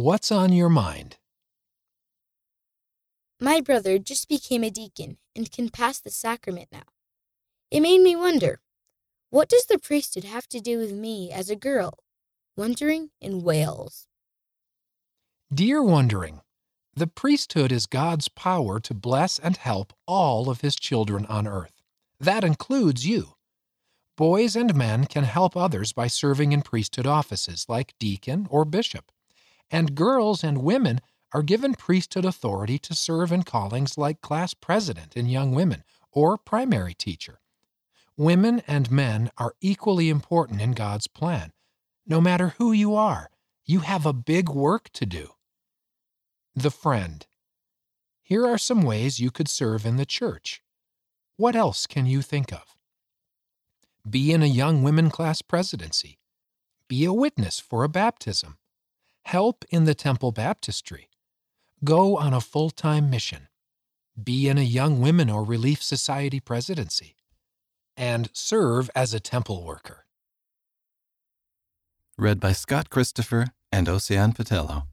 What's on your mind? My brother just became a deacon and can pass the sacrament now. It made me wonder what does the priesthood have to do with me as a girl wandering in Wales? Dear Wondering, the priesthood is God's power to bless and help all of his children on earth. That includes you. Boys and men can help others by serving in priesthood offices like deacon or bishop. And girls and women are given priesthood authority to serve in callings like class president in young women or primary teacher. Women and men are equally important in God's plan. No matter who you are, you have a big work to do. The Friend. Here are some ways you could serve in the church. What else can you think of? Be in a young women class presidency. Be a witness for a baptism. Help in the temple baptistry. Go on a full time mission. Be in a Young Women or Relief Society presidency. And serve as a temple worker. Read by Scott Christopher and Ocean Patello.